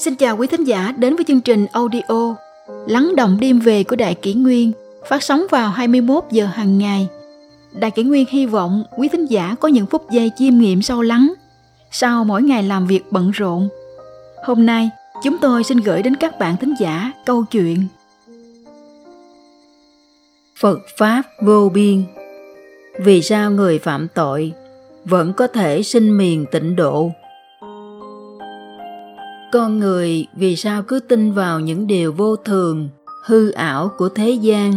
Xin chào quý thính giả đến với chương trình audio Lắng động đêm về của Đại Kỷ Nguyên phát sóng vào 21 giờ hàng ngày. Đại Kỷ Nguyên hy vọng quý thính giả có những phút giây chiêm nghiệm sâu lắng sau mỗi ngày làm việc bận rộn. Hôm nay, chúng tôi xin gửi đến các bạn thính giả câu chuyện Phật Pháp vô biên Vì sao người phạm tội vẫn có thể sinh miền tịnh độ? Con người vì sao cứ tin vào những điều vô thường, hư ảo của thế gian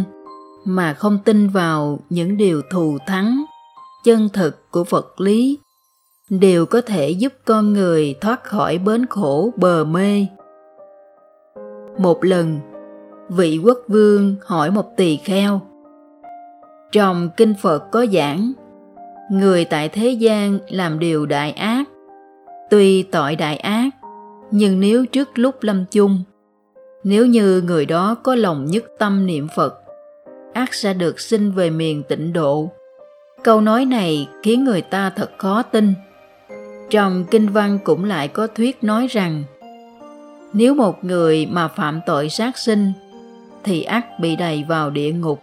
mà không tin vào những điều thù thắng, chân thực của Phật lý, đều có thể giúp con người thoát khỏi bến khổ bờ mê. Một lần, vị quốc vương hỏi một tỳ kheo. Trong kinh Phật có giảng, người tại thế gian làm điều đại ác, tuy tội đại ác nhưng nếu trước lúc lâm chung, nếu như người đó có lòng nhất tâm niệm phật, ác sẽ được sinh về miền tịnh độ. Câu nói này khiến người ta thật khó tin. Trong kinh văn cũng lại có thuyết nói rằng, nếu một người mà phạm tội sát sinh, thì ác bị đầy vào địa ngục.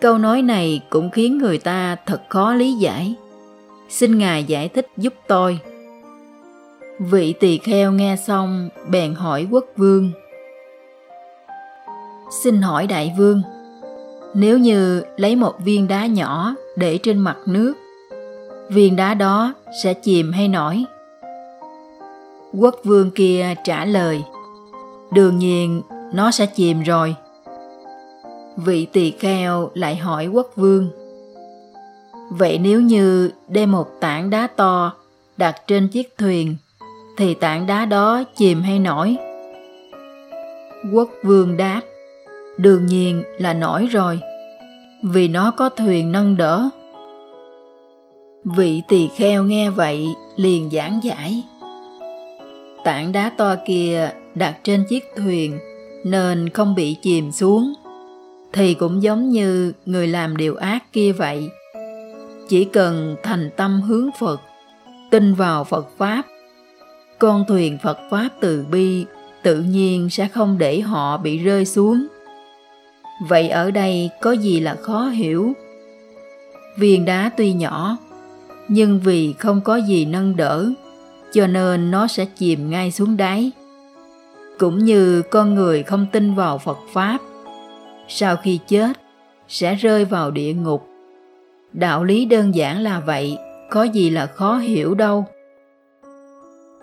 Câu nói này cũng khiến người ta thật khó lý giải. Xin ngài giải thích giúp tôi. Vị tỳ kheo nghe xong bèn hỏi quốc vương. Xin hỏi đại vương, nếu như lấy một viên đá nhỏ để trên mặt nước, viên đá đó sẽ chìm hay nổi? Quốc vương kia trả lời, đương nhiên nó sẽ chìm rồi. Vị tỳ kheo lại hỏi quốc vương, vậy nếu như đem một tảng đá to đặt trên chiếc thuyền thì tảng đá đó chìm hay nổi? Quốc vương đáp, đương nhiên là nổi rồi, vì nó có thuyền nâng đỡ. Vị tỳ kheo nghe vậy liền giảng giải. Tảng đá to kia đặt trên chiếc thuyền nên không bị chìm xuống, thì cũng giống như người làm điều ác kia vậy. Chỉ cần thành tâm hướng Phật, tin vào Phật Pháp con thuyền Phật Pháp từ bi tự nhiên sẽ không để họ bị rơi xuống. Vậy ở đây có gì là khó hiểu? Viên đá tuy nhỏ, nhưng vì không có gì nâng đỡ, cho nên nó sẽ chìm ngay xuống đáy. Cũng như con người không tin vào Phật Pháp, sau khi chết sẽ rơi vào địa ngục. Đạo lý đơn giản là vậy, có gì là khó hiểu đâu.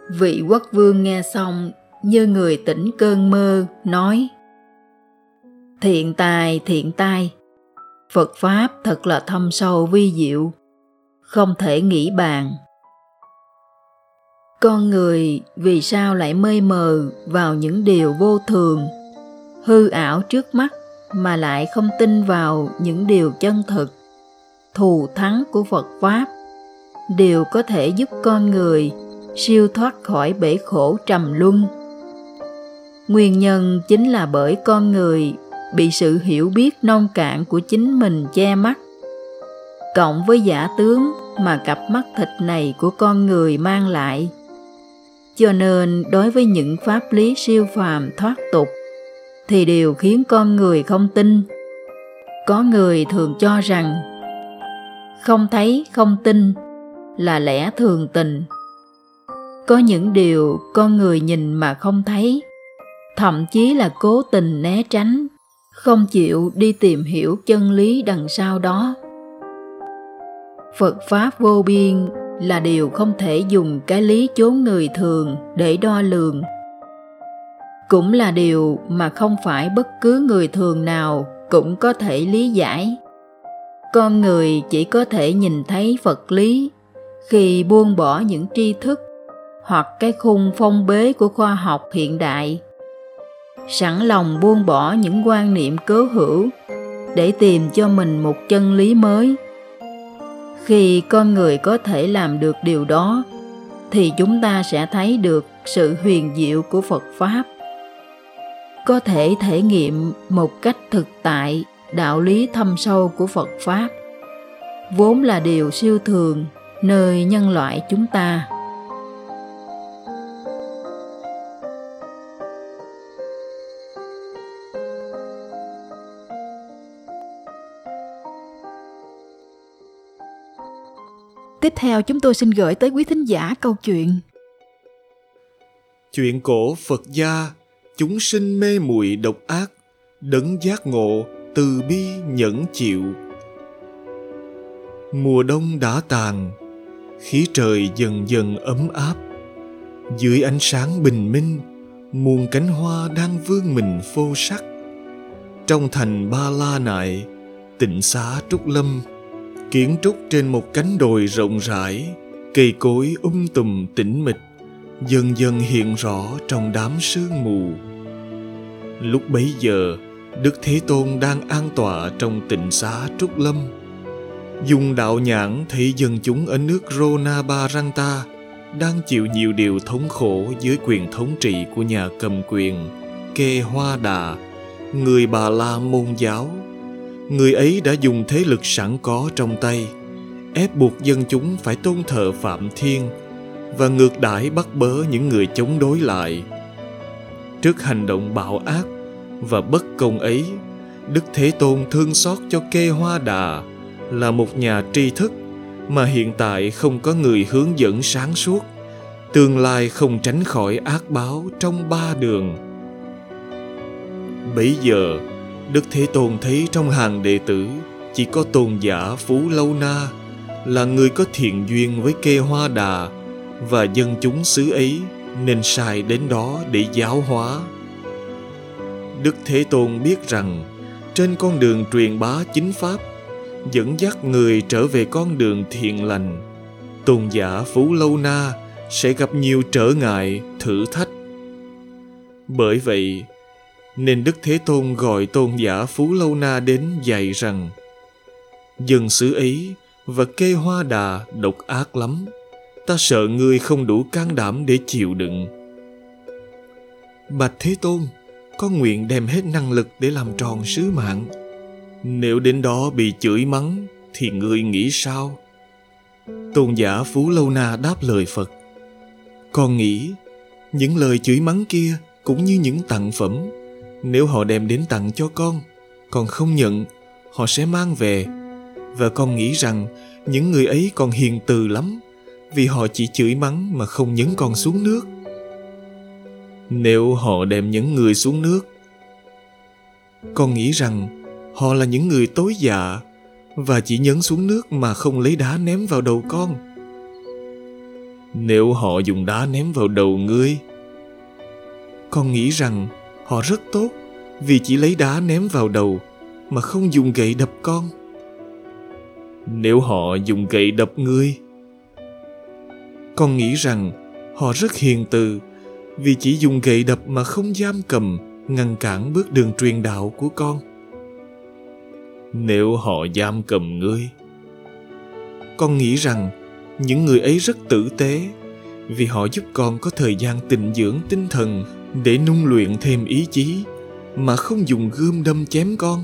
Vị quốc vương nghe xong như người tỉnh cơn mơ, nói Thiện tài, thiện tai, Phật Pháp thật là thâm sâu vi diệu, không thể nghĩ bàn. Con người vì sao lại mê mờ vào những điều vô thường, hư ảo trước mắt mà lại không tin vào những điều chân thực, thù thắng của Phật Pháp, đều có thể giúp con người siêu thoát khỏi bể khổ trầm luân. Nguyên nhân chính là bởi con người bị sự hiểu biết nông cạn của chính mình che mắt. Cộng với giả tướng mà cặp mắt thịt này của con người mang lại. Cho nên đối với những pháp lý siêu phàm thoát tục, thì đều khiến con người không tin. Có người thường cho rằng, không thấy, không tin là lẽ thường tình có những điều con người nhìn mà không thấy. Thậm chí là cố tình né tránh. Không chịu đi tìm hiểu chân lý đằng sau đó. Phật pháp vô biên là điều không thể dùng cái lý chốn người thường để đo lường. Cũng là điều mà không phải bất cứ người thường nào cũng có thể lý giải. Con người chỉ có thể nhìn thấy phật lý khi buông bỏ những tri thức hoặc cái khung phong bế của khoa học hiện đại. Sẵn lòng buông bỏ những quan niệm cớ hữu để tìm cho mình một chân lý mới. Khi con người có thể làm được điều đó, thì chúng ta sẽ thấy được sự huyền diệu của phật pháp. Có thể thể nghiệm một cách thực tại đạo lý thâm sâu của phật pháp, vốn là điều siêu thường nơi nhân loại chúng ta. Tiếp theo chúng tôi xin gửi tới quý thính giả câu chuyện. Chuyện cổ Phật gia, chúng sinh mê muội độc ác, đấng giác ngộ, từ bi nhẫn chịu. Mùa đông đã tàn, khí trời dần dần ấm áp. Dưới ánh sáng bình minh, muôn cánh hoa đang vươn mình phô sắc. Trong thành Ba La Nại, tịnh xá Trúc Lâm, kiến trúc trên một cánh đồi rộng rãi, cây cối um tùm tĩnh mịch, dần dần hiện rõ trong đám sương mù. Lúc bấy giờ, Đức Thế Tôn đang an tọa trong tịnh xá Trúc Lâm. Dùng đạo nhãn thấy dân chúng ở nước ronabaranta đang chịu nhiều điều thống khổ dưới quyền thống trị của nhà cầm quyền Kê Hoa Đà, người Bà La môn giáo. Người ấy đã dùng thế lực sẵn có trong tay, ép buộc dân chúng phải tôn thờ Phạm Thiên và ngược đãi bắt bớ những người chống đối lại. Trước hành động bạo ác và bất công ấy, Đức Thế Tôn thương xót cho Kê Hoa Đà là một nhà tri thức mà hiện tại không có người hướng dẫn sáng suốt tương lai không tránh khỏi ác báo trong ba đường bấy giờ đức thế tôn thấy trong hàng đệ tử, chỉ có tôn giả phú lâu na là người có thiện duyên với kê hoa đà và dân chúng xứ ấy nên sai đến đó để giáo hóa. Đức thế tôn biết rằng trên con đường truyền bá chính pháp, dẫn dắt người trở về con đường thiện lành, tôn giả phú lâu na sẽ gặp nhiều trở ngại thử thách. Bởi vậy nên đức thế tôn gọi tôn giả phú lâu na đến dạy rằng, dân xứ ấy và kê hoa đà độc ác lắm, ta sợ ngươi không đủ can đảm để chịu đựng. Bạch thế tôn con nguyện đem hết năng lực để làm tròn sứ mạng. Nếu đến đó bị chửi mắng thì ngươi nghĩ sao? Tôn giả phú lâu na đáp lời phật, con nghĩ những lời chửi mắng kia cũng như những tặng phẩm nếu họ đem đến tặng cho con còn không nhận, họ sẽ mang về. Và con nghĩ rằng những người ấy còn hiền từ lắm, vì họ chỉ chửi mắng mà không nhấn con xuống nước. Nếu họ đem những người xuống nước, con nghĩ rằng họ là những người tối dạ và chỉ nhấn xuống nước mà không lấy đá ném vào đầu con. Nếu họ dùng đá ném vào đầu ngươi, con nghĩ rằng họ rất tốt vì chỉ lấy đá ném vào đầu mà không dùng gậy đập con. Nếu họ dùng gậy đập ngươi con nghĩ rằng họ rất hiền từ vì chỉ dùng gậy đập mà không giam cầm ngăn cản bước đường truyền đạo của con. Nếu họ giam cầm ngươi con nghĩ rằng những người ấy rất tử tế vì họ giúp con có thời gian tịnh dưỡng tinh thần để nung luyện thêm ý chí mà không dùng gươm đâm chém con.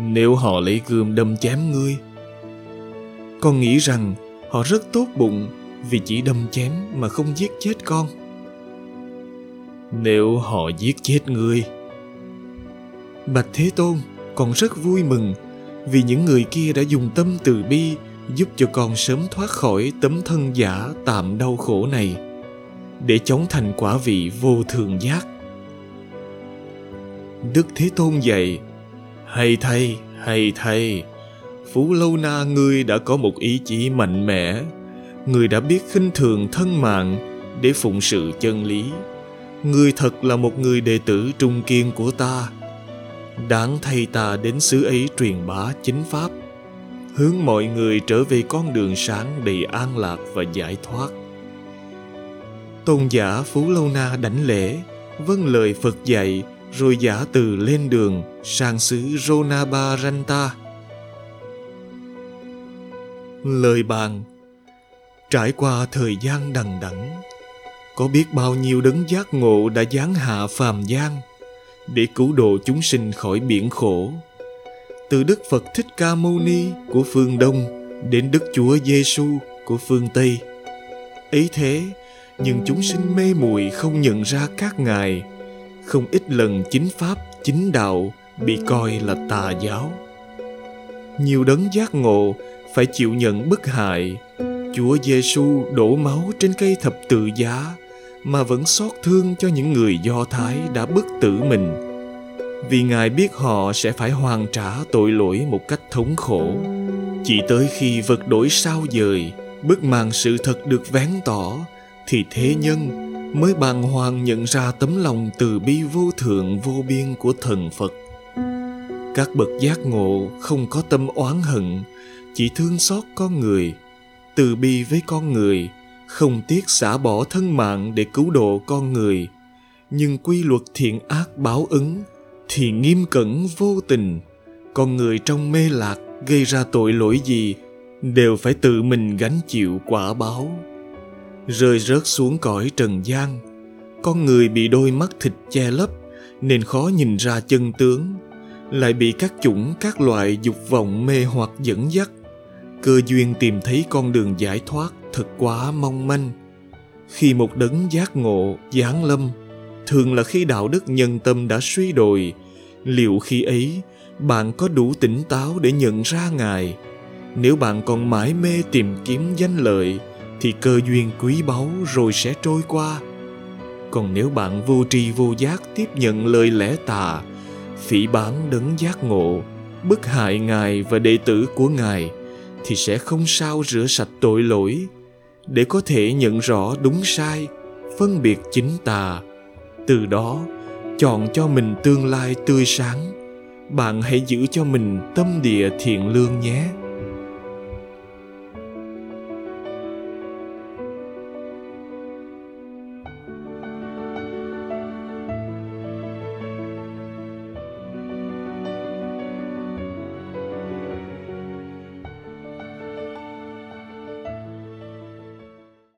Nếu họ lấy gươm đâm chém ngươi, con nghĩ rằng họ rất tốt bụng vì chỉ đâm chém mà không giết chết con. Nếu họ giết chết ngươi, bạch thế tôn con rất vui mừng vì những người kia đã dùng tâm từ bi giúp cho con sớm thoát khỏi tấm thân giả tạm đau khổ này để chống thành quả vị vô thường giác. Đức thế tôn dạy, hay thay hay thay, phú lâu na ngươi đã có một ý chí mạnh mẽ. Ngươi đã biết khinh thường thân mạng để phụng sự chân lý. Ngươi thật là một người đệ tử trung kiên của ta. Đáng thay ta đến xứ ấy truyền bá chính pháp, hướng mọi người trở về con đường sáng đầy an lạc và giải thoát tôn giả phú lâu na đảnh lễ vâng lời phật dạy rồi giả từ lên đường sang xứ Ronabaranta. Lời bàn Trải qua thời gian đằng đẵng, có biết bao nhiêu đấng giác ngộ đã giáng hạ phàm gian để cứu độ chúng sinh khỏi biển khổ từ Đức Phật Thích Ca Mâu Ni của phương Đông đến Đức Chúa Giêsu của phương Tây. Ấy thế, nhưng chúng sinh mê muội không nhận ra các ngài, không ít lần chính pháp, chính đạo bị coi là tà giáo. Nhiều đấng giác ngộ phải chịu nhận bức hại. Chúa giêsu đổ máu trên cây thập tự giá mà vẫn xót thương cho những người do thái đã bức tử mình. Vì ngài biết họ sẽ phải hoàn trả tội lỗi một cách thống khổ. Chỉ tới khi vật đổi sao dời bức màn sự thật được vén tỏ thì thế nhân mới bàng hoàng nhận ra tấm lòng từ bi vô thượng vô biên của thần phật. Các bậc giác ngộ không có tâm oán hận, chỉ thương xót con người, từ bi với con người, không tiếc xả bỏ thân mạng để cứu độ con người. Nhưng quy luật thiện ác báo ứng thì nghiêm cẩn vô tình, con người trong mê lạc gây ra tội lỗi gì đều phải tự mình gánh chịu quả báo rơi rớt xuống cõi trần gian. Con người bị đôi mắt thịt che lấp, nên khó nhìn ra chân tướng. Lại bị các chủng, các loại dục vọng mê hoặc dẫn dắt. Cơ duyên tìm thấy con đường giải thoát thật quá mong manh. Khi một đấng giác ngộ, giáng lâm, thường là khi đạo đức nhân tâm đã suy đồi. Liệu khi ấy, bạn có đủ tỉnh táo để nhận ra ngài? Nếu bạn còn mãi mê tìm kiếm danh lợi thì cơ duyên quý báu rồi sẽ trôi qua. Còn nếu bạn vô tri vô giác tiếp nhận lời lẽ tà, phỉ báng đấng giác ngộ, bức hại ngài và đệ tử của ngài, thì sẽ không sao rửa sạch tội lỗi. Để có thể nhận rõ đúng sai, phân biệt chính tà, từ đó chọn cho mình tương lai tươi sáng. Bạn hãy giữ cho mình tâm địa thiện lương nhé.